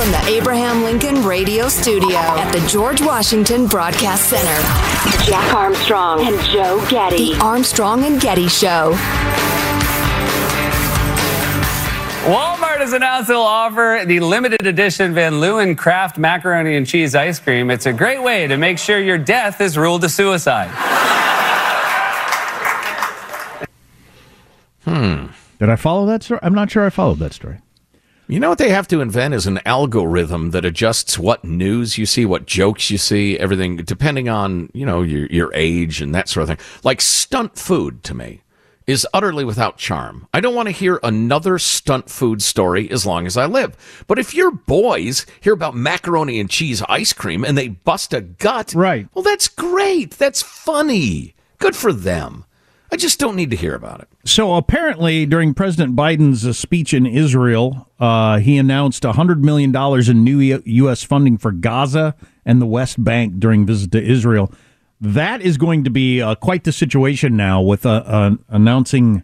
From the Abraham Lincoln Radio Studio at the George Washington Broadcast Center, Jack Armstrong and Joe Getty. The Armstrong and Getty Show. Walmart has announced they'll offer the limited edition Van Leeuwen Kraft macaroni and cheese ice cream. It's a great way to make sure your death is ruled a suicide. Hmm. Did I follow that story? I'm not sure I followed that story. You know what they have to invent is an algorithm that adjusts what news you see, what jokes you see, everything depending on, you know, your your age and that sort of thing. Like stunt food to me is utterly without charm. I don't want to hear another stunt food story as long as I live. But if your boys hear about macaroni and cheese ice cream and they bust a gut, right. Well, that's great. That's funny. Good for them. I just don't need to hear about it. So apparently, during President Biden's uh, speech in Israel, uh, he announced $100 million in new U.S. funding for Gaza and the West Bank during visit to Israel. That is going to be uh, quite the situation now with uh, uh, announcing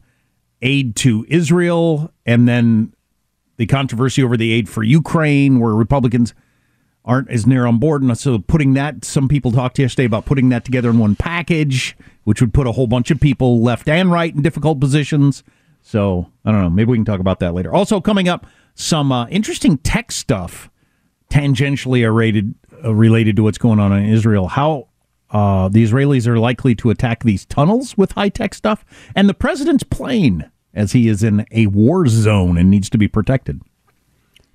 aid to Israel and then the controversy over the aid for Ukraine, where Republicans aren't as near on board. And so putting that, some people talked yesterday about putting that together in one package, which would put a whole bunch of people left and right in difficult positions. So I don't know. Maybe we can talk about that later. Also coming up, some uh, interesting tech stuff, tangentially related uh, related to what's going on in Israel. How uh, the Israelis are likely to attack these tunnels with high tech stuff, and the president's plane as he is in a war zone and needs to be protected.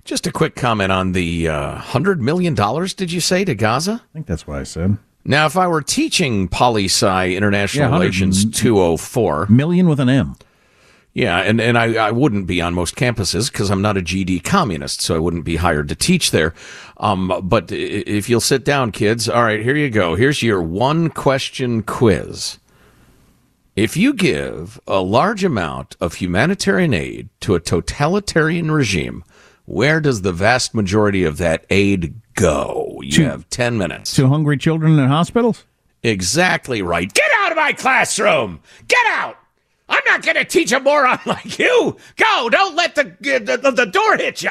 Just a quick comment on the uh, $100 million, did you say, to Gaza? I think that's what I said. Now, if I were teaching poli sci international Yeah, relations 204, Million with an M. yeah, and, and I, I wouldn't be on most campuses because I'm not a GD communist, so I wouldn't be hired to teach there. Um, but if you'll sit down, kids, all right, here you go. Here's your one question quiz. If you give a large amount of humanitarian aid to a totalitarian regime, where does the vast majority of that aid go? You To- have 10 minutes. To hungry children in hospitals? Exactly right. Get out of my classroom! Get out! I'm not going to teach a moron like you! Go! Don't let the, the, the, the door hit you.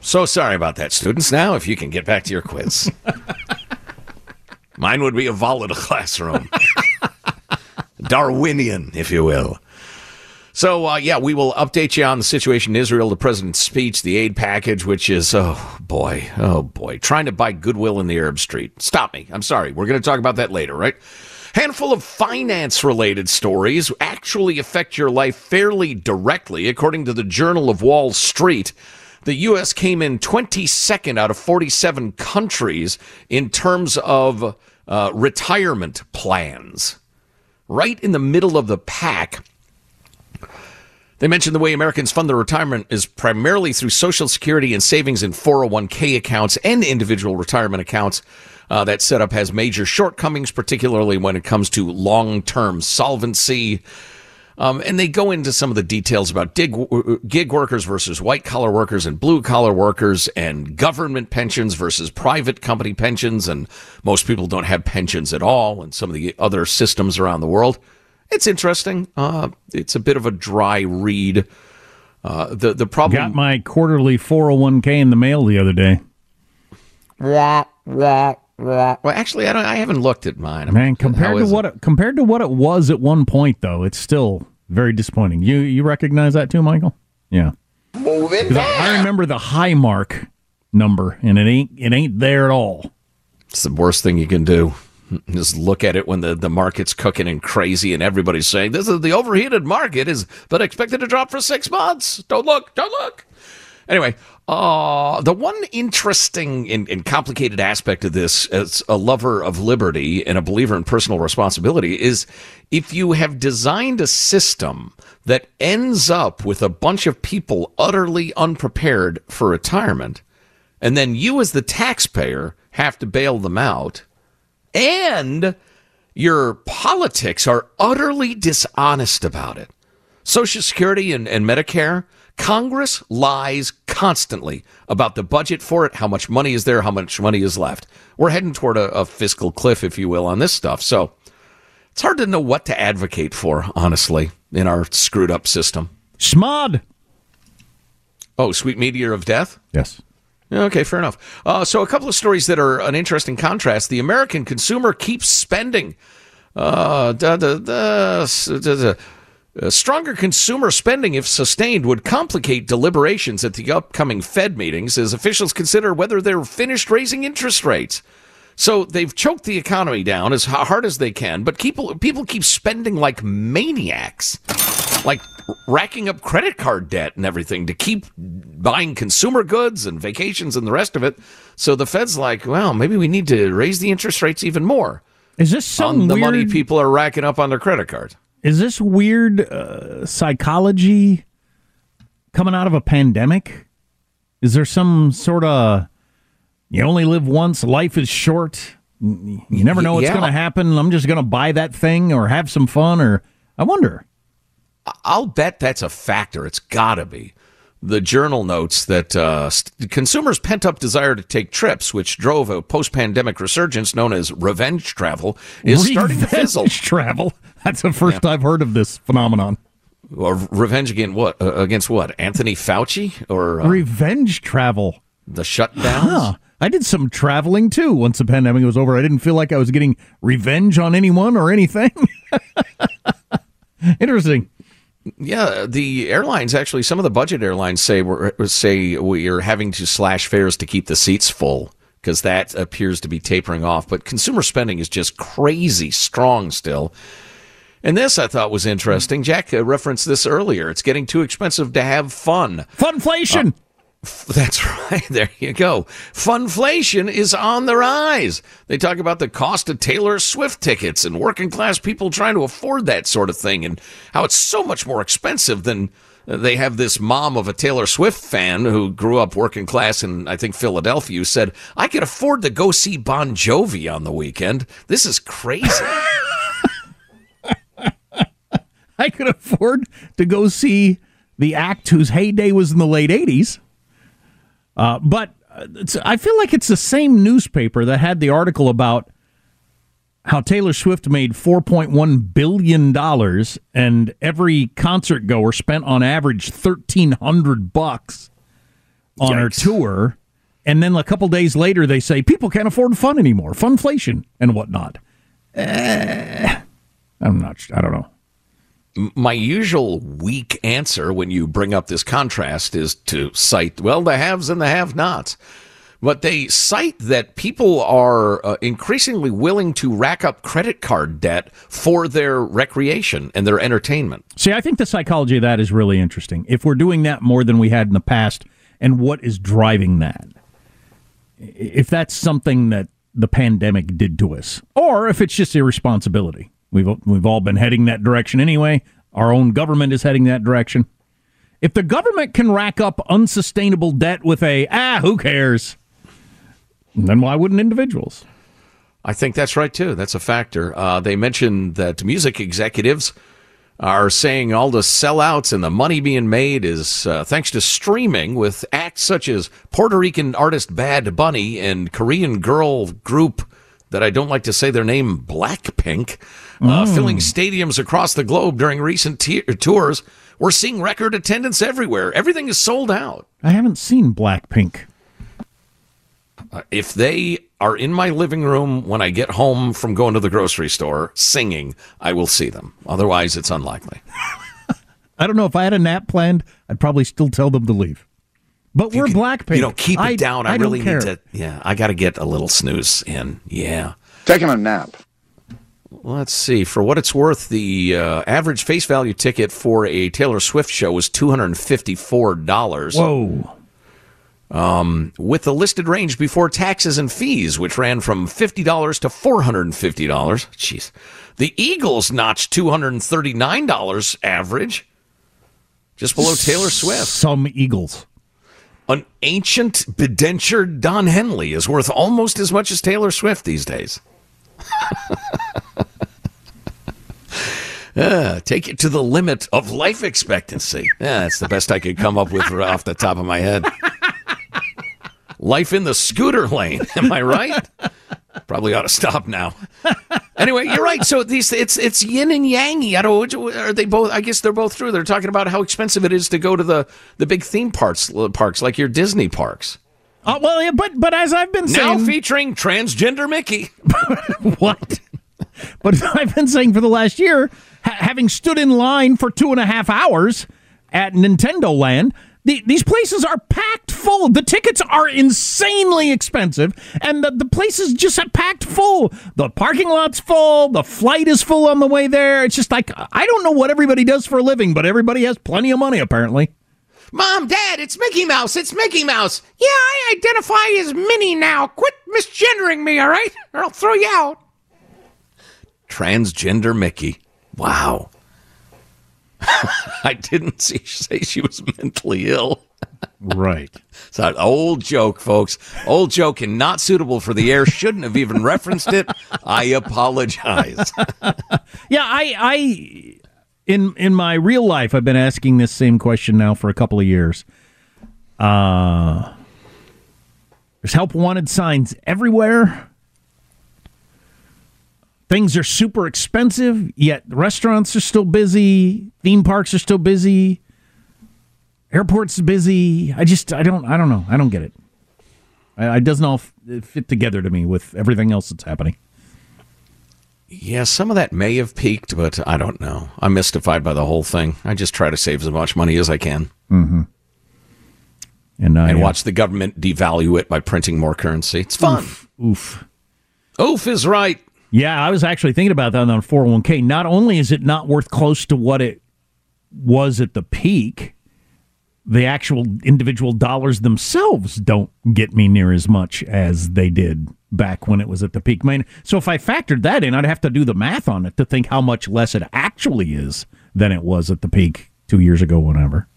So sorry about that, students. Now, if you can get back to your quiz. Mine would be a volatile classroom. Darwinian, if you will. So, uh, yeah, we will update you on the situation in Israel, the president's speech, the aid package, which is, oh boy, oh boy, trying to buy goodwill in the Arab Street. Stop me. I'm sorry. We're going to talk about that later, right? Handful of finance related stories actually affect your life fairly directly, according to the Journal of Wall Street. the U.S. came in 22nd out of 47 countries in terms of uh, retirement plans. Right in the middle of the pack. They mentioned the way Americans fund their retirement is primarily through Social Security and savings in 401k accounts and individual retirement accounts. Uh, that setup has major shortcomings, particularly when it comes to long term solvency. Um, and they go into some of the details about dig, gig workers versus white collar workers and blue collar workers and government pensions versus private company pensions. And most people don't have pensions at all and some of the other systems around the world. It's interesting. Uh, it's a bit of a dry read. Uh, the the problem I got my quarterly 401k in the mail the other day. Wah, wah, well, actually, I don't. I haven't looked at mine. Man, compared to what it, compared to what it was at one point, though, it's still very disappointing. You you recognize that too, Michael? Yeah. Moving I, I remember the high mark number, and it ain't it ain't there at all. It's the worst thing you can do. Just look at it when the, the market's cooking and crazy, and everybody's saying this is the overheated market is but expected to drop for six months. Don't look, don't look. Anyway, uh, the one interesting and, and, complicated aspect of this, as a lover of liberty and a believer in personal responsibility, is if you have designed a system that ends up with a bunch of people utterly unprepared for retirement, and then you, as the taxpayer, have to bail them out, and your politics are utterly dishonest about it. Social Security and, and Medicare Congress lies constantly about the budget for it, how much money is there, how much money is left. We're heading toward a, a fiscal cliff, if you will, on this stuff. So it's hard to know what to advocate for, honestly, in our screwed up system. Schmod. Oh, sweet meteor of death? Yes. Okay, fair enough. Uh, so, a couple of stories that are an interesting contrast. The American consumer keeps spending. Uh, da, da, da, stronger consumer spending, if sustained, would complicate deliberations at the upcoming Fed meetings as officials consider whether they're finished raising interest rates. So they've choked the economy down as hard as they can, but people people keep spending like maniacs, like racking up credit card debt and everything to keep buying consumer goods and vacations and the rest of it. So the Fed's like, well, maybe we need to raise the interest rates even more. Is this some on the weird... money people are racking up on their credit cards? Is this weird uh, psychology coming out of a pandemic? Is there some sort of you only live once, life is short, you never know what's yeah. going to happen. I'm just going to buy that thing or have some fun or I wonder. I'll bet that's a factor. It's got to be. The journal notes that uh, consumers' pent up desire to take trips, which drove a post pandemic resurgence known as revenge travel, is revenge starting to fizzle. Travel? That's the first yeah. I've heard of this phenomenon. Or revenge against what? Uh, against what? Anthony Fauci or uh, revenge travel? The shutdowns. Huh. I did some traveling too once the pandemic was over. I didn't feel like I was getting revenge on anyone or anything. Interesting. Yeah, the airlines actually, some of the budget airlines say we're say we are having to slash fares to keep the seats full because that appears to be tapering off. But consumer spending is just crazy strong still. And this I thought was interesting. Jack uh, referenced this earlier. It's getting too expensive to have fun. Funflation. Uh, that's right. There you go. Funflation is on the rise. They talk about the cost of Taylor Swift tickets and working class people trying to afford that sort of thing and how it's so much more expensive than uh, they have this mom of a Taylor Swift fan who grew up working class in, I think, Philadelphia, who said, I could afford to go see Bon Jovi on the weekend. This is crazy. I could afford to go see the act whose heyday was in the late 80s. Uh, but uh, I feel like it's the same newspaper that had the article about how Taylor Swift made $4.1 billion and every concert goer spent on average 1300 bucks on Yikes. her tour. And then a couple days later, they say people can't afford fun anymore, funflation and whatnot. Eh, I'm not, I don't know my usual weak answer when you bring up this contrast is to cite, well, the haves and the have nots. But they cite that people are uh, increasingly willing to rack up credit card debt for their recreation and their entertainment. See, I think the psychology of that is really interesting. If we're doing that more than we had in the past, and what is driving that. If that's something that the pandemic did to us, or if it's just irresponsibility. We've we've all been heading that direction anyway. Our own government is heading that direction. If the government can rack up unsustainable debt with a ah, who cares? Then why wouldn't individuals? I think that's right too. That's a factor. Uh, they mentioned that music executives are saying all the sellouts and the money being made is uh, thanks to streaming with acts such as Puerto Rican artist Bad Bunny and Korean girl group that I don't like to say their name, Blackpink, uh, Mm. filling stadiums across the globe during recent te- tours. We're seeing record attendance everywhere. Everything is sold out. I haven't seen Blackpink. Uh, if they are in my living room when I get home from going to the grocery store singing, I will see them. Otherwise, it's unlikely. I don't know if I had a nap planned, I'd probably still tell them to leave. But we're black Blackpink. You know, keep it I- down. I, I really care. need to. Yeah, I got to get a little snooze in. Yeah. Taking a nap. Let's see. For what it's worth, the uh, average face value ticket for a Taylor Swift show was two hundred and fifty-four dollars. Whoa. Um, with the listed range before taxes and fees, which ran from fifty dollars to four hundred and fifty dollars. Jeez. The Eagles notched two hundred and thirty-nine dollars average, just below Taylor Swift. Some Eagles. An ancient bedentured Don Henley is worth almost as much as Taylor Swift these days. Uh, take it to the limit of life expectancy. Yeah, that's the best I could come up with off the top of my head. Life in the scooter lane. Am I right? Probably ought to stop now. Anyway, you're right. So these it's it's yin and yangy. I don't. Are they both? I guess they're both true. They're talking about how expensive it is to go to the the big theme parks parks like your Disney parks. Uh, well, yeah, but but as I've been Now saying, featuring transgender Mickey. what? but I've been saying for the last year, ha- having stood in line for two and a half hours at Nintendo Land, the, these places are packed full. The tickets are insanely expensive, and the, the places just are packed full. The parking lot's full. The flight is full on the way there. It's just like I don't know what everybody does for a living, but everybody has plenty of money apparently. Mom, Dad, it's Mickey Mouse. It's Mickey Mouse. Yeah, I identify as Minnie now. Quit misgendering me, all right? Or I'll throw you out. Transgender Mickey. Wow. I didn't see, say she was mentally ill. Right. It's an old joke, folks. Old joke and not suitable for the air. Shouldn't have even referenced it. I apologize. Yeah, I, I, in in my real life, I've been asking this same question now for a couple of years. Uh, there's help wanted signs everywhere. Things are super expensive, yet restaurants are still busy. Theme parks are still busy. Airports are busy. I just, I don't, I don't know. I don't get it. I- It doesn't all fit together to me with everything else that's happening. Yeah, some of that may have peaked, but I don't know. I'm mystified by the whole thing. I just try to save as much money as I can Mm-hmm. And, uh, and yeah. watch the government devalue it by printing more currency. It's fun. Oof. Oof is right. Yeah, I was actually thinking about that on 401k. Not only is it not worth close to what it was at the peak, the actual individual dollars themselves don't get me near as much as they did back when it was at the peak. I mean, so if I factored that in, I'd have to do the math on it to think how much less it actually is than it was at the peak two years ago, whatever.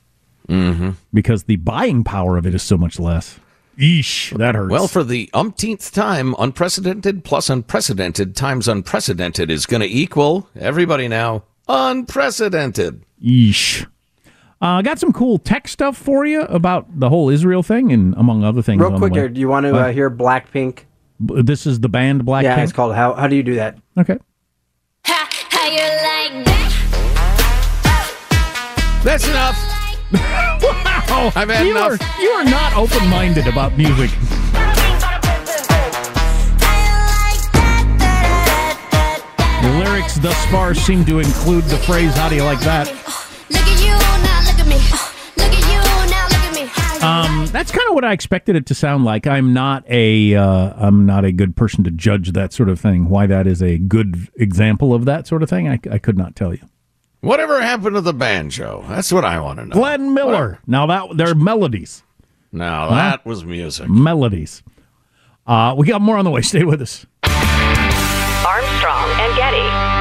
Mm-hmm. Because the buying power of it is so much less. Eesh, that hurts. Well, for the umpteenth time, unprecedented plus unprecedented times unprecedented is going to equal everybody now unprecedented. Yeesh. Uh, I got some cool tech stuff for you about the whole Israel thing, and among other things. Real on the quick way. here, do you want to Uh, uh, hear Blackpink? b- this is the band Blackpink. Yeah, it's called How How do you do that? Okay. How you like that? That's enough. Wow, I've had you enough. Are, you are not open-minded about music. The lyrics thus far seem to include the phrase "How do you like that?" Look at you now, look at me. Look at you now, look at me. Um, that's kind of what I expected it to sound like. I'm not a uh, I'm not a good person to judge that sort of thing. Why that is a good example of that sort of thing, I, I could not tell you. Whatever happened to the banjo? That's what I want to know. Glenn Miller. Now that they're melodies. Now that was music. Melodies. Uh, we got more on the way. Stay with us. Armstrong and Getty.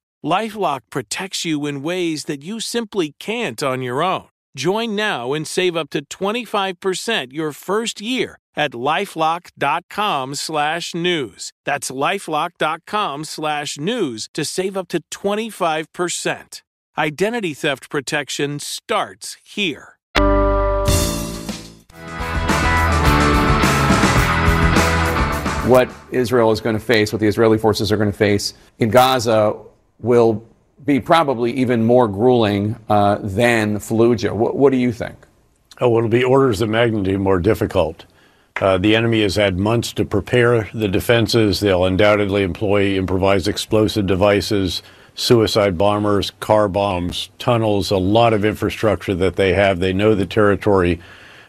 Lifelock protects you in ways that you simply can't on your own. Join now and save up to 25% your first year at lifelock.com slash news. That's lifelock.com slash news to save up to 25%. Identity theft protection starts here. What Israel is going to face, what the Israeli forces are going to face in Gaza will be probably even more grueling uh, than Fallujah. What, what, do you think? Oh, it'll be orders of magnitude more difficult. Uh, the enemy has had months to prepare the defenses. They'll undoubtedly employ improvised explosive devices, suicide bombers, car bombs, tunnels, a lot of infrastructure that they have. They know the territory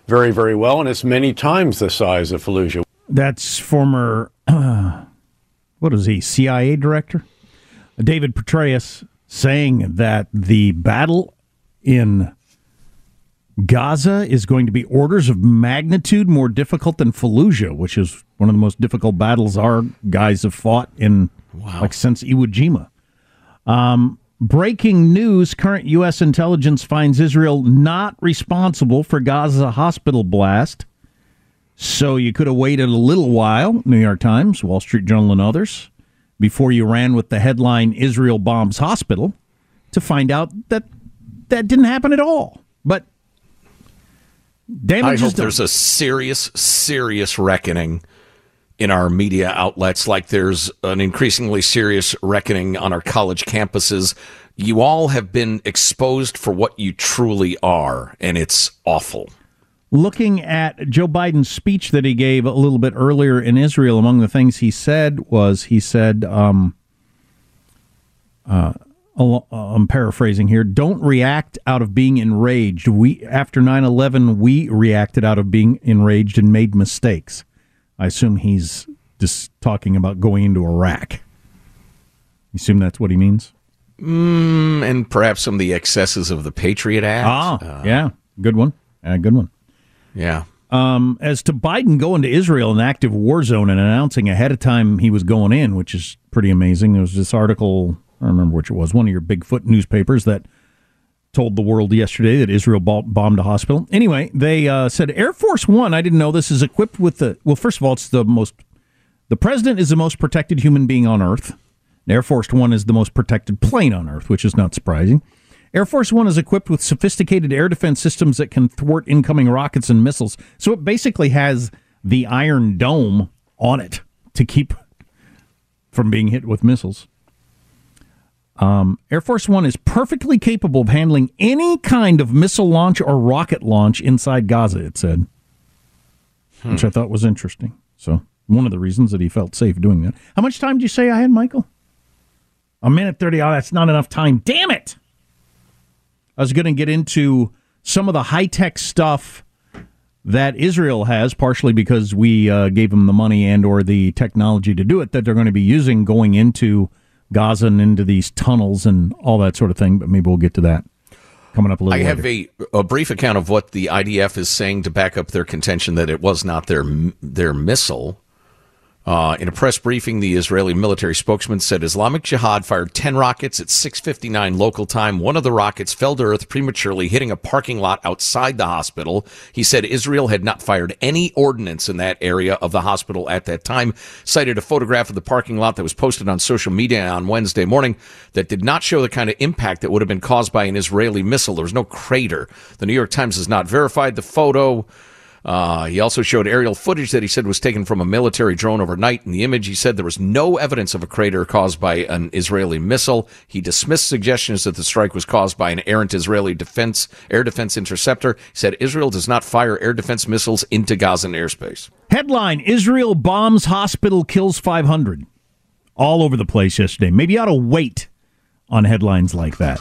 very, very well, and it's many times the size of Fallujah. That's former, uh, what is he, CIA director? David Petraeus saying that the battle in Gaza is going to be orders of magnitude more difficult than Fallujah, which is one of the most difficult battles our guys have fought in wow. like since Iwo Jima. Um, breaking news: Current U.S. intelligence finds Israel not responsible for Gaza hospital blast. So you could have waited a little while. New York Times, Wall Street Journal, and others before you ran with the headline Israel bombs hospital to find out that that didn't happen at all. But I hope there's a serious, serious reckoning in our media outlets, like there's an increasingly serious reckoning on our college campuses. You all have been exposed for what you truly are, and it's awful looking at Joe Biden's speech that he gave a little bit earlier in Israel, among the things he said was he said, um, uh, I'm paraphrasing here, don't react out of being enraged. We after 9/11 we reacted out of being enraged and made mistakes. I assume he's just talking about going into Iraq. You assume that's what he means? Mm, and perhaps some of the excesses of the Patriot Act. Ah, uh, yeah, good one. Uh, good one. Yeah. Um, as to Biden going to Israel, an active war zone, and announcing ahead of time he was going in, which is pretty amazing. There was this article, I don't remember which it was, one of your Bigfoot newspapers that told the world yesterday that Israel bombed a hospital. Anyway, they uh, said Air Force One, I didn't know this, is equipped with the, well, first of all, it's the most, the president is the most protected human being on Earth. Air Force One is the most protected plane on Earth, which is not surprising. Air Force One is equipped with sophisticated air defense systems that can thwart incoming rockets and missiles. So it basically has the Iron Dome on it to keep from being hit with missiles. Um, Air Force One is perfectly capable of handling any kind of missile launch or rocket launch inside Gaza, it said, which I thought was interesting. So, one of the reasons that he felt safe doing that. How much time did you say I had, Michael? A minute 30. Oh, that's not enough time. Damn it! I was going to get into some of the high tech stuff that Israel has, partially because we uh, gave them the money and or the technology to do it, that they're going to be using going into Gaza and into these tunnels and all that sort of thing. But maybe we'll get to that coming up a little bit. I have a, a brief account of what the IDF is saying to back up their contention that it was not their their missile. Uh, in a press briefing, the Israeli military spokesman said Islamic Jihad fired 10 rockets at 6:59 local time. One of the rockets fell to earth prematurely, hitting a parking lot outside the hospital. He said Israel had not fired any ordnance in that area of the hospital at that time. Cited a photograph of the parking lot that was posted on social media on Wednesday morning that did not show the kind of impact that would have been caused by an Israeli missile. There was no crater. The New York Times has not verified the photo. Uh, he also showed aerial footage that he said was taken from a military drone overnight. In the image, he said there was no evidence of a crater caused by an Israeli missile. He dismissed suggestions that the strike was caused by an errant Israeli defense air defense interceptor. He said Israel does not fire air defense missiles into Gazan airspace. Headline Israel bombs hospital, kills 500. All over the place yesterday. Maybe you ought to wait on headlines like that.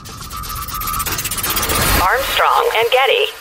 Armstrong and Getty.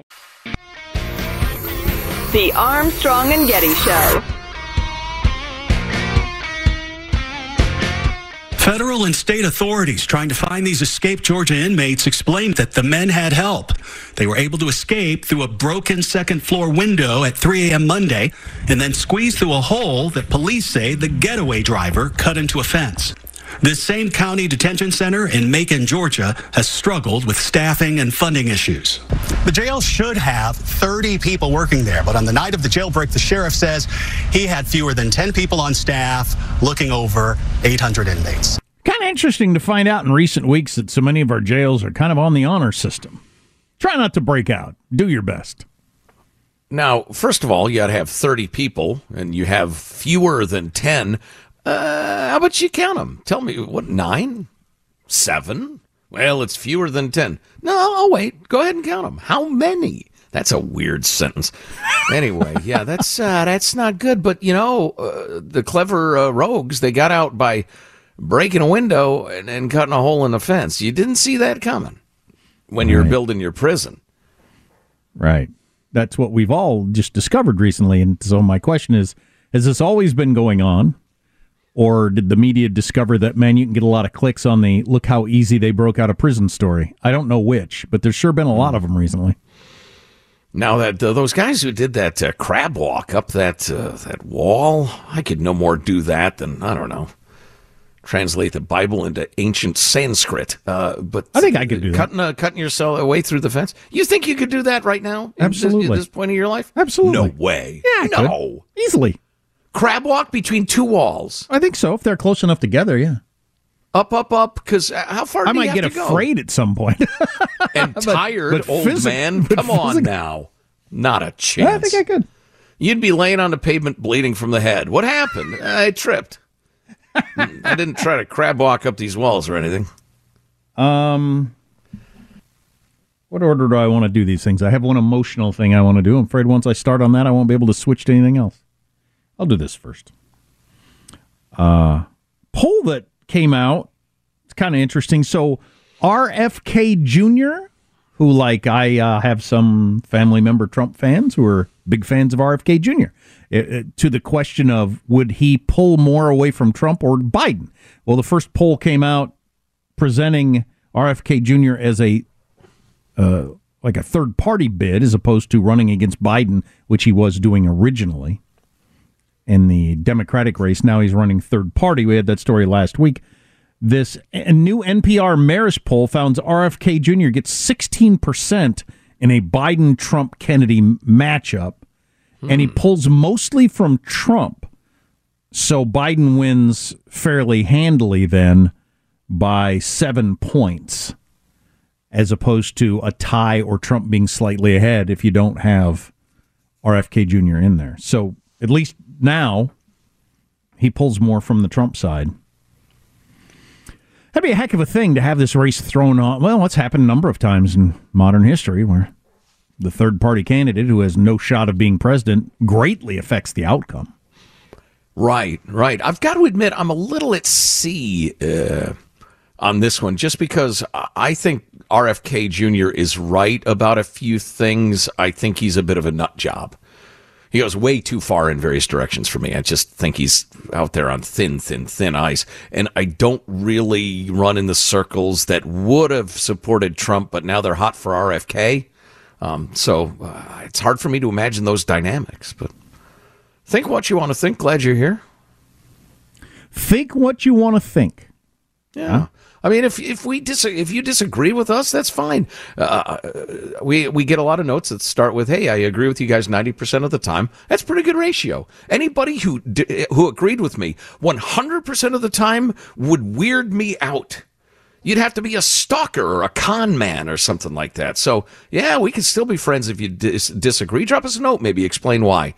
The Armstrong and Getty Show. Federal and state authorities trying to find these escaped Georgia inmates explained that the men had help. They were able to escape through a broken second floor window at 3 a.m. Monday and then squeeze through a hole that police say the getaway driver cut into a fence. This same county detention center in Macon, Georgia, has struggled with staffing and funding issues. The jail should have 30 people working there, but on the night of the jailbreak, the sheriff says he had fewer than 10 people on staff looking over 800 inmates. Kind of interesting to find out in recent weeks that so many of our jails are kind of on the honor system. Try not to break out. Do your best. Now, first of all, you got to have 30 people, and you have fewer than 10. Uh, how about you count them? Tell me, what, nine? Seven? Well, it's fewer than 10. No, I'll wait. Go ahead and count them. How many? That's a weird sentence. Anyway, yeah, that's uh, that's not good. But you know, uh, the clever uh, rogues they got out by breaking a window and, and cutting a hole in the fence. You didn't see that coming when you're building your prison. Right. That's what we've all just discovered recently. And so my question is Has this always been going on? Or did the media discover that, man, you can get a lot of clicks on the look how easy they broke out of prison story? I don't know which, but there's sure been a lot of them recently. Now that uh, those guys who did that uh, crab walk up that uh, that wall, I could no more do that than I don't know, translate the Bible into ancient Sanskrit. Uh, but I think I could do that. cutting uh, cutting yourself away through the fence. You think you could do that right now? At this- Absolutely. At this point in your life? Absolutely. No way. Yeah, I no. could. Easily. Crab walk between two walls. I think so. If they're close enough together, yeah. Up, up, up. Because how far? I do might have get to go? afraid at some point. and But- tired, but old physic- man. Come on now, not a chance. I think I could. You'd be laying on the pavement, bleeding from the head. What happened? I tripped. I didn't try to crab walk up these walls or anything. Um, what order do I want to do these things? I have one emotional thing I want to do. I'm afraid once I start on that, I won't be able to switch to anything else. I'll do this first. Uh, poll that came out. It's kind of interesting. So, RFK Jr., who like I uh, have some family member Trump fans who are big fans of RFK Jr. It- it- to the question of would he pull more away from Trump or Biden? Well, the first poll came out presenting RFK Jr. as a uh, like a third party bid as opposed to running against Biden, which he was doing originally in the Democratic race. Now he's running third party. We had that story last week. This a new NPR Marist poll found RFK Jr. gets 16% in a Biden Trump Kennedy matchup, and he hmm. pulls mostly from Trump. So Biden wins fairly handily then by seven points, as opposed to a tie or Trump being slightly ahead if you don't have RFK Jr. in there. So at least now he pulls more from the Trump side. That'd be a heck of a thing to have this race thrown on. Well, what's happened a number of times in modern history where the third party candidate who has no shot of being president greatly affects the outcome. Right, right. I've got to admit, I'm a little at sea uh, on this one, just because I- think RFK Jr. is right about a few things. I think he's a bit of a nut job. He goes way too far in various directions for me. I just think he's out there on thin, thin, thin ice. And I don't really run in the circles that would have supported Trump, but now they're hot for RFK. Um, so uh, it's hard for me to imagine those dynamics. But think what you want to think. Glad you're here. Think what you want to think. Yeah. I mean, if if we dis- if you disagree with us, that's fine. Uh, we we get a lot of notes that start with, "Hey, I agree with you guys ninety percent of the time." That's a pretty good ratio. Anybody who who agreed with me one hundred percent of the time would weird me out. You'd have to be a stalker or a con man or something like that. So yeah, we can still be friends if you dis- disagree. Drop us a note, maybe explain why.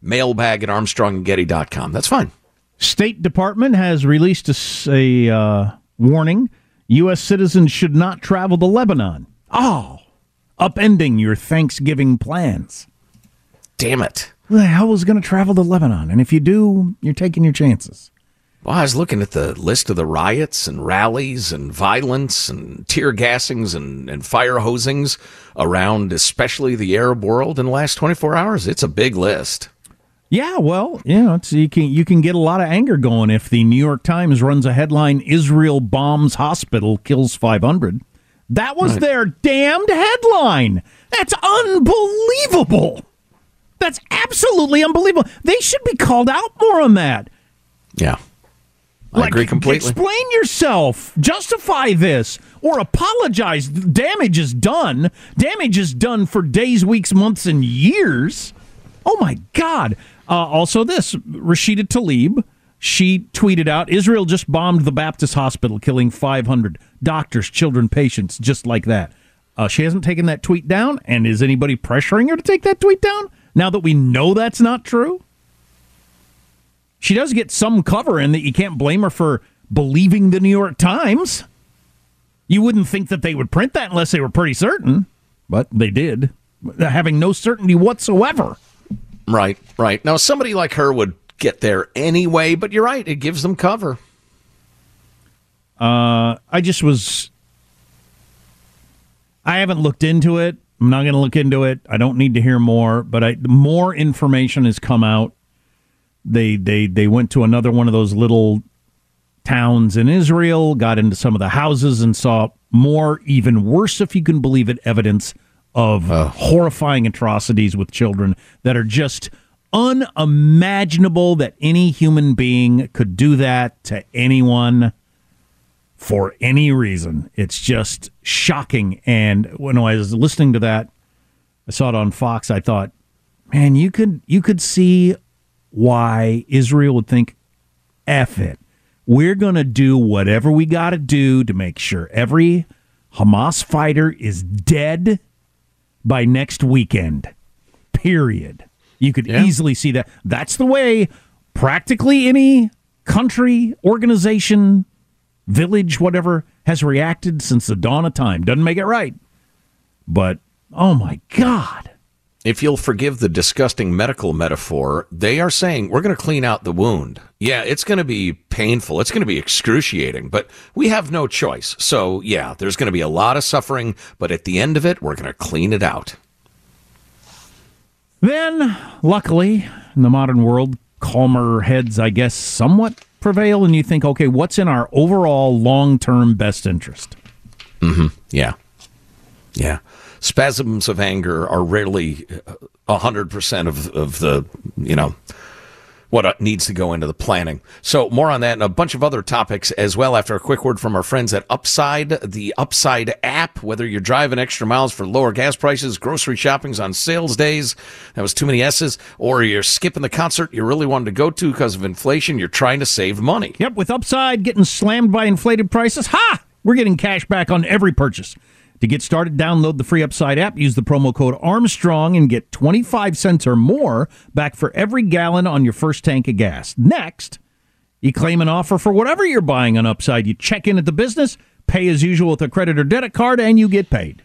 Mailbag at ArmstrongandGetty.com. That's fine. State Department has released a. uh, warning: U.S. citizens should not travel to Lebanon. Oh, upending your Thanksgiving plans. Damn it! Who the hell was going to travel to Lebanon? And if you do, you're taking your chances. Well, I was looking at the list of the riots and rallies and violence and tear gassings and, and fire hosings around, especially the Arab world in the last 24 hours. It's a big list. Yeah, well, you know, it's, you can you can get a lot of anger going if the New York Times runs a headline: "Israel bombs hospital, kills 500." That was Right. their damned headline. That's unbelievable. That's absolutely unbelievable. They should be called out more on that. Yeah. I agree completely. Explain yourself. Justify this or apologize. Damage is done. Damage is done for days, weeks, months, and years. Oh my God. Uh, also, this Rashida Tlaib, she tweeted out Israel just bombed the Baptist hospital, killing 500 doctors, children, patients, just like that. Uh, she hasn't taken that tweet down. And is anybody pressuring her to take that tweet down now that we know that's not true? She does get some cover in that you can't blame her for believing the New York Times. You wouldn't think that they would print that unless they were pretty certain, but they did, having no certainty whatsoever. Right, right. Now, somebody like her would get there anyway, but you're right. It gives them cover. Uh, I just was. I haven't looked into it. I'm not going to look into it. I don't need to hear more, but I, more information has come out. They they they went to another one of those little towns in Israel, got into some of the houses and saw more, even worse, if you can believe it, evidence of oh. horrifying atrocities with children that are just unimaginable that any human being could do that to anyone for any reason. It's just shocking. And when I was listening to that, I saw it on Fox. I thought, man, you could you could see why Israel would think, F it. We're going to do whatever we got to do to make sure every Hamas fighter is dead by next weekend. Period. You could easily see that. That's the way practically any country, organization, village, whatever, has reacted since the dawn of time. Doesn't make it right. But, oh my God. If you'll forgive the disgusting medical metaphor, they are saying we're going to clean out the wound. Yeah, it's going to be painful. It's going to be excruciating, but we have no choice. So, yeah, there's going to be a lot of suffering, but at the end of it, we're going to clean it out. Then, luckily, in the modern world, calmer heads, I guess, somewhat prevail, and you think, okay, what's in our overall long term best interest? Mm-hmm. Yeah. Yeah. Spasms of anger are rarely uh, a hundred percent of of the you know what uh, needs to go into the planning. So more on that and a bunch of other topics as well after a quick word from our friends at Upside, the Upside app. Whether you're driving extra miles for lower gas prices, grocery shopping's on sales days, that was too many S's, or you're skipping the concert you really wanted to go to because of inflation, you're trying to save money. Yep, with Upside getting slammed by inflated prices, ha! We're getting cash back on every purchase. To get started, download the free Upside app, use the promo code Armstrong, and get 25 cents or more back for every gallon on your first tank of gas. Next, you claim an offer for whatever you're buying on Upside. You check in at the business, pay as usual with a credit or debit card, and you get paid.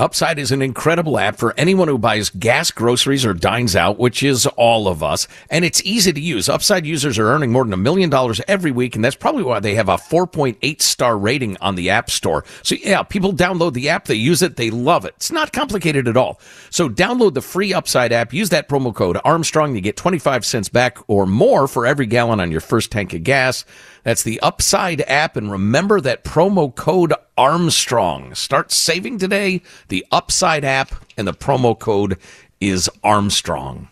Upside is an incredible app for anyone who buys gas, groceries, or dines out, which is all of us. And it's easy to use. Upside users are earning more than a million dollars every week, and that's probably why they have a 4.8 star rating on the App Store. So, yeah, people download the app, they use it, they love it. It's not complicated at all. So, download the free Upside app, use that promo code Armstrong, you get 25 cents back or more for every gallon on your first tank of gas. That's the Upside app. And remember that promo code Armstrong. Start saving today. The Upside app and the promo code is Armstrong.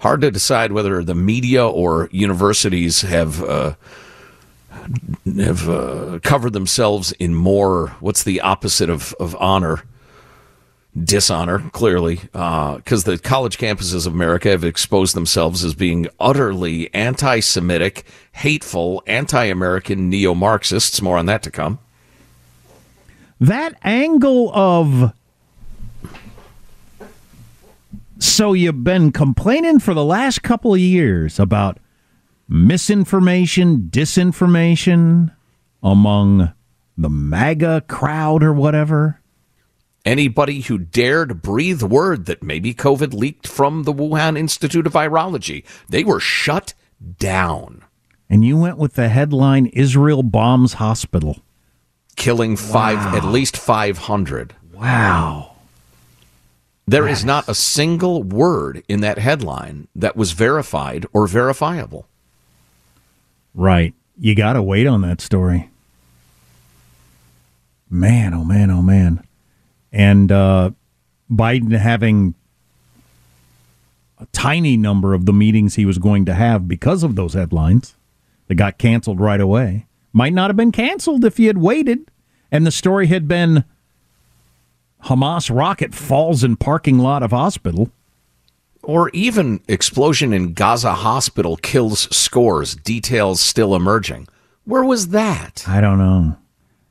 Hard to decide whether the media or universities have uh, have uh, covered themselves in more. What's the opposite of, of honor? Dishonor, clearly, uh, because the college campuses of America have exposed themselves as being utterly anti Semitic, hateful, anti American neo Marxists. More on that to come. That angle of. So you've been complaining for the last couple of years about misinformation, disinformation among the MAGA crowd or whatever. Anybody who dared breathe word that maybe COVID leaked from the Wuhan Institute of Virology, they were shut down. And you went with the headline Israel bombs hospital. Killing five, wow. at least 500. Wow. There is not a single word in that headline that was verified or verifiable. Right. You got to wait on that story. Man, oh man, oh man and uh, Biden having a tiny number of the meetings he was going to have because of those headlines that got canceled right away might not have been canceled if he had waited and the story had been Hamas rocket falls in parking lot of hospital. Or even explosion in Gaza hospital kills scores, details still emerging. Where was that? I don't know.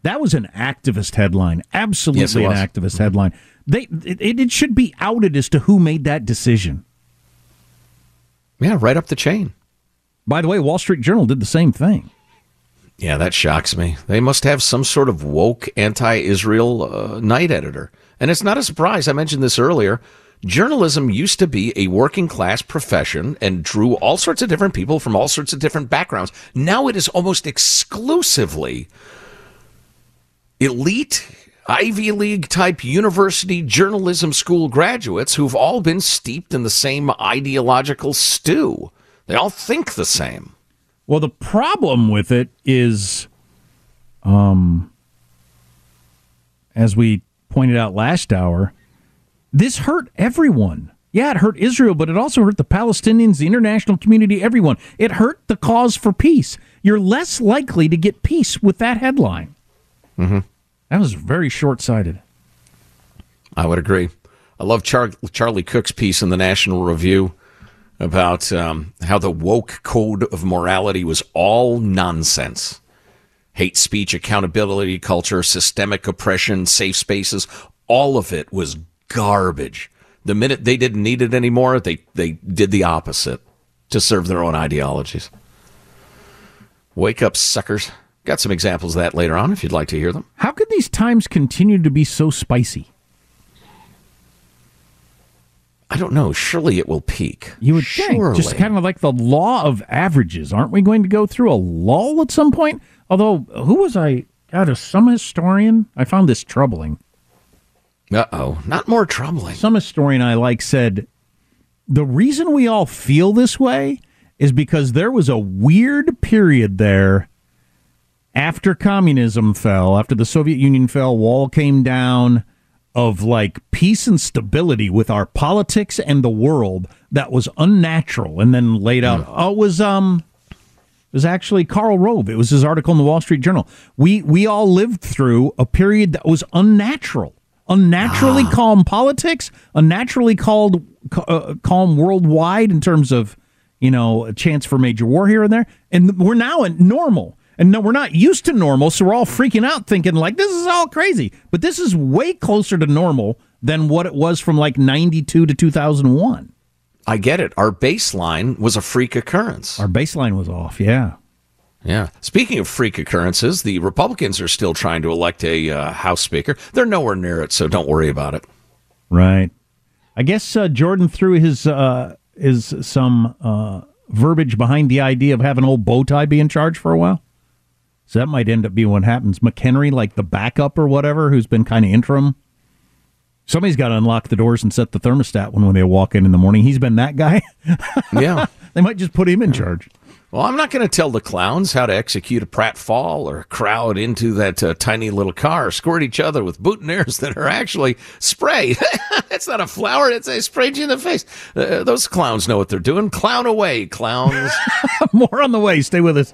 That was an activist headline. Absolutely yes, an activist mm-hmm. headline. They it, it should be outed as to who made that decision. Yeah, right up the chain. By the way, Wall Street Journal did the same thing. Yeah, that shocks me. They must have some sort of woke anti-Israel uh, night editor. And it's not a surprise. I mentioned this earlier. Journalism used to be a working class profession and drew all sorts of different people from all sorts of different backgrounds. Now it is almost exclusively elite Ivy League type university journalism school graduates who've all been steeped in the same ideological stew. They all think the same. Well, the problem with it is, um, as we pointed out last hour, this hurt everyone. Yeah, it hurt Israel, but it also hurt the Palestinians, the international community, everyone. It hurt the cause for peace. You're less likely to get peace with that headline. Mm-hmm. That was very short sighted. I would agree. I love Char- Charlie Cooke's piece in the National Review about um, how the woke code of morality was all nonsense. Hate speech, accountability culture, systemic oppression, safe spaces, all of it was garbage. The minute they didn't need it anymore, they, they did the opposite to serve their own ideologies. Wake up, suckers. Got some examples of that later on if you'd like to hear them. How could these times continue to be so spicy? I don't know. Surely it will peak. You would Surely. think, just kind of like the law of averages. Aren't we going to go through a lull at some point? Although, who was I? God, a some historian. I found this troubling. Uh oh, not more troubling. Some historian I like said the reason we all feel this way is because there was a weird period there after communism fell, after the Soviet Union fell, wall came down of like peace and stability with our politics and the world that was unnatural and then laid out oh it was um it was actually Karl Rove. It was his article in the Wall Street Journal. We we all lived through a period that was unnatural, unnaturally calm politics, unnaturally called uh, calm worldwide in terms of you know a chance for major war here and there, and we're now in normal. And no, we're not used to normal, so we're all freaking out, thinking like this is all crazy. But this is way closer to normal than what it was from like '92 to 2001. I get it. Our baseline was a freak occurrence. Our baseline was off. Yeah. Yeah. Speaking of freak occurrences, the Republicans are still trying to elect a uh, House Speaker. They're nowhere near it, so don't worry about it. Right. I guess uh, Jordan threw his uh, his some uh, verbiage behind the idea of having old bow tie be in charge for a while. So that might end up being what happens. McHenry, like the backup or whatever, who's been kind of interim. Somebody's got to unlock the doors and set the thermostat when, when they walk in in the morning. He's been that guy. Yeah. they might just put him in charge. Well, I'm not going to tell the clowns how to execute a pratfall or crowd into that uh, tiny little car, squirt each other with boutonnieres that are actually spray. It's not a flower; it's a sprayed you in the face. Uh, those clowns know what they're doing. Clown away, clowns. More on the way. Stay with us.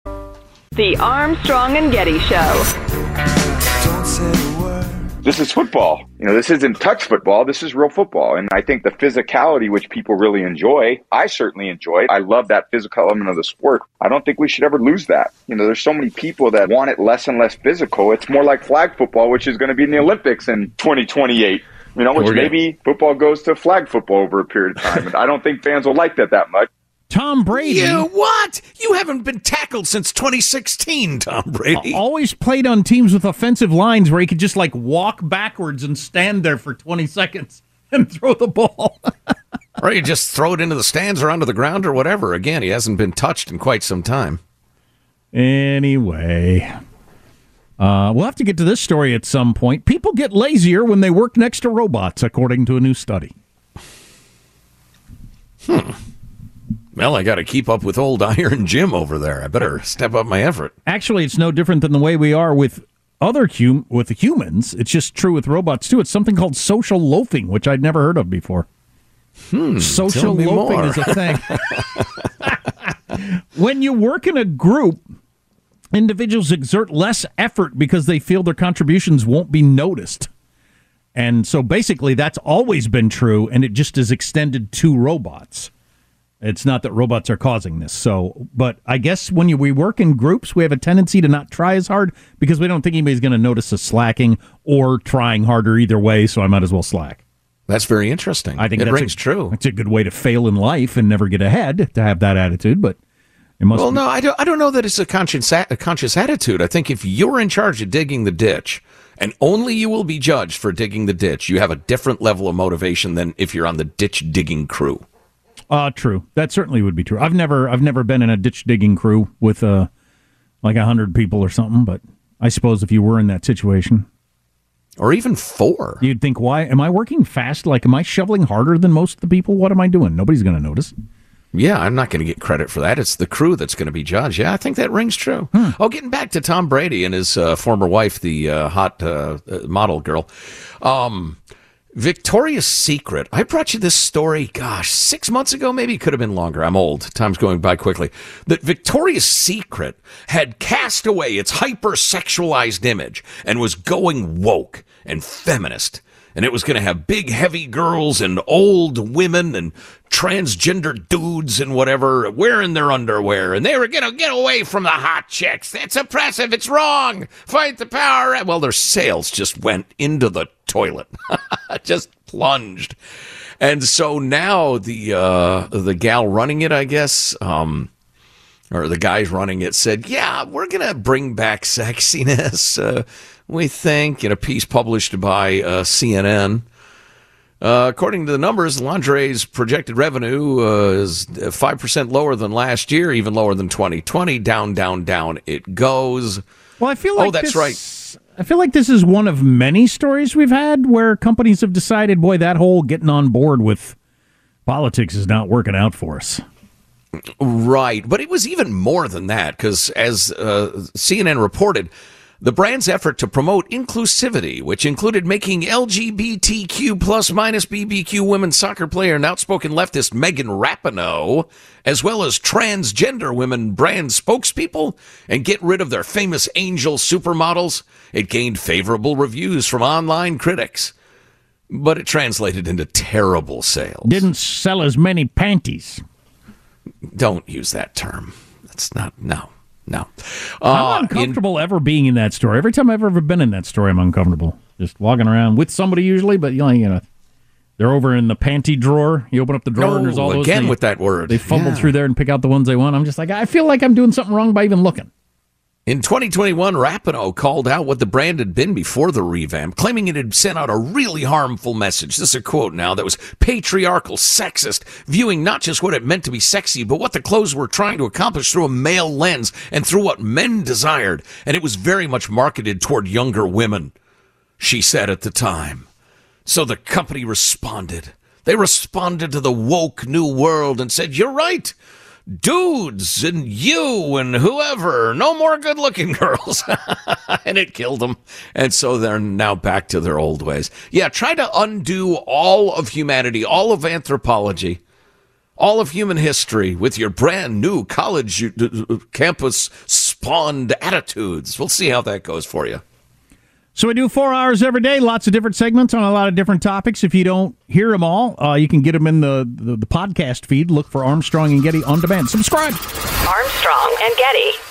The Armstrong and Getty Show. This is football. You know, this isn't touch football. This is real football. And I think the physicality, which people really enjoy, I certainly enjoy. I love that physical element of the sport. I don't think we should ever lose that. You know, there's so many people that want it less and less physical. It's more like flag football, which is going to be in the Olympics in 2028. You know, which maybe football goes to flag football over a period of time. And I don't think fans will like that that much. Tom Brady. You what? You haven't been tackled since 2016, Tom Brady. Always played on teams with offensive lines where he could just like walk backwards and stand there for 20 seconds and throw the ball. or you just throw it into the stands or onto the ground or whatever. Again, he hasn't been touched in quite some time. Anyway, uh, we'll have to get to this story at some point. People get lazier when they work next to robots, according to a new study. Well, I got to keep up with old Iron Jim over there. I better step up my effort. Actually, it's no different than the way we are with other hum- with humans. It's just true with robots too. It's something called social loafing, which I'd never heard of before. Hmm, social loafing more. is a thing. when you work in a group, individuals exert less effort because they feel their contributions won't be noticed. And so basically, that's always been true, and it just is extended to robots. It's not that robots are causing this. So, but I guess when you, we work in groups, we have a tendency to not try as hard because we don't think anybody's going to notice us slacking or trying harder either way. So I might as well slack. That's very interesting. I think it that's rings a, true. It's a good way to fail in life and never get ahead to have that attitude. But it must. Well, be- no, I don't. I don't know that it's a conscious a conscious attitude. I think if you're in charge of digging the ditch, and only you will be judged for digging the ditch, you have a different level of motivation than if you're on the ditch digging crew. Uh, true. That certainly would be true. I've never, I've never been in a ditch digging crew with uh, like a hundred people or something. But I suppose if you were in that situation, or even four, you'd think, why am I working fast? Like, am I shoveling harder than most of the people? What am I doing? Nobody's going to notice. Yeah, I'm not going to get credit for that. It's the crew that's going to be judged. Yeah, I think that rings true. Hmm. Oh, getting back to Tom Brady and his uh, former wife, the uh, hot uh, uh, model girl. Um, Victoria's Secret. I brought you this story, gosh, six months ago, maybe it could have been longer. I'm old. Time's going by quickly. That Victoria's Secret had cast away its hypersexualized image and was going woke and feminist. And it was going to have big, heavy girls and old women and transgender dudes and whatever wearing their underwear. And they were going to get away from the hot chicks. That's oppressive. It's wrong. Fight the power. Well, their sales just went into the toilet, just plunged. And so now the uh, the gal running it, I guess, um, or the guys running it said, "Yeah, we're gonna bring back sexiness." Uh, we think in a piece published by uh, CNN. Uh, according to the numbers, lingerie's projected revenue uh, is five percent lower than last year, even lower than 2020. Down, down, down it goes. Well, I feel like oh, that's this- right. I feel like this is one of many stories we've had where companies have decided, boy, that whole getting on board with politics is not working out for us. Right. But it was even more than that because, as uh, CNN reported, the brand's effort to promote inclusivity, which included making LGBTQ plus minus BBQ women soccer player and outspoken leftist Megan Rapinoe, as well as transgender women brand spokespeople, and get rid of their famous angel supermodels, it gained favorable reviews from online critics. But it translated into terrible sales. Didn't sell as many panties. Don't use that term. That's not, no, no. Uh, I'm uncomfortable ever being in that story. Every time I've ever been in that story, I'm uncomfortable. Just walking around with somebody usually, but you know, you know they're over in the panty drawer. You open up the drawer and there's all Oh, those. again with that word. They fumble Yeah. through there and pick out the ones they want. I'm just like, I feel like I'm doing something wrong by even looking. In 2021, Rapinoe called out what the brand had been before the revamp, claiming it had sent out a really harmful message. This is a quote now that was patriarchal, sexist, viewing not just what it meant to be sexy, but what the clothes were trying to accomplish through a male lens and through what men desired. And it was very much marketed toward younger women, she said at the time. So the company responded. They responded to the woke new world and said, You're right. Dudes and you and whoever, no more good looking girls. and it killed them. And so they're now back to their old ways. Yeah, try to undo all of humanity, all of anthropology, all of human history with your brand new college uh, campus spawned attitudes. We'll see how that goes for you. So we do four hours every day, lots of different segments on a lot of different topics. If you don't hear them all, uh, you can get them in the, the, the podcast feed. Look for Armstrong and Getty on demand. Subscribe. Armstrong and Getty.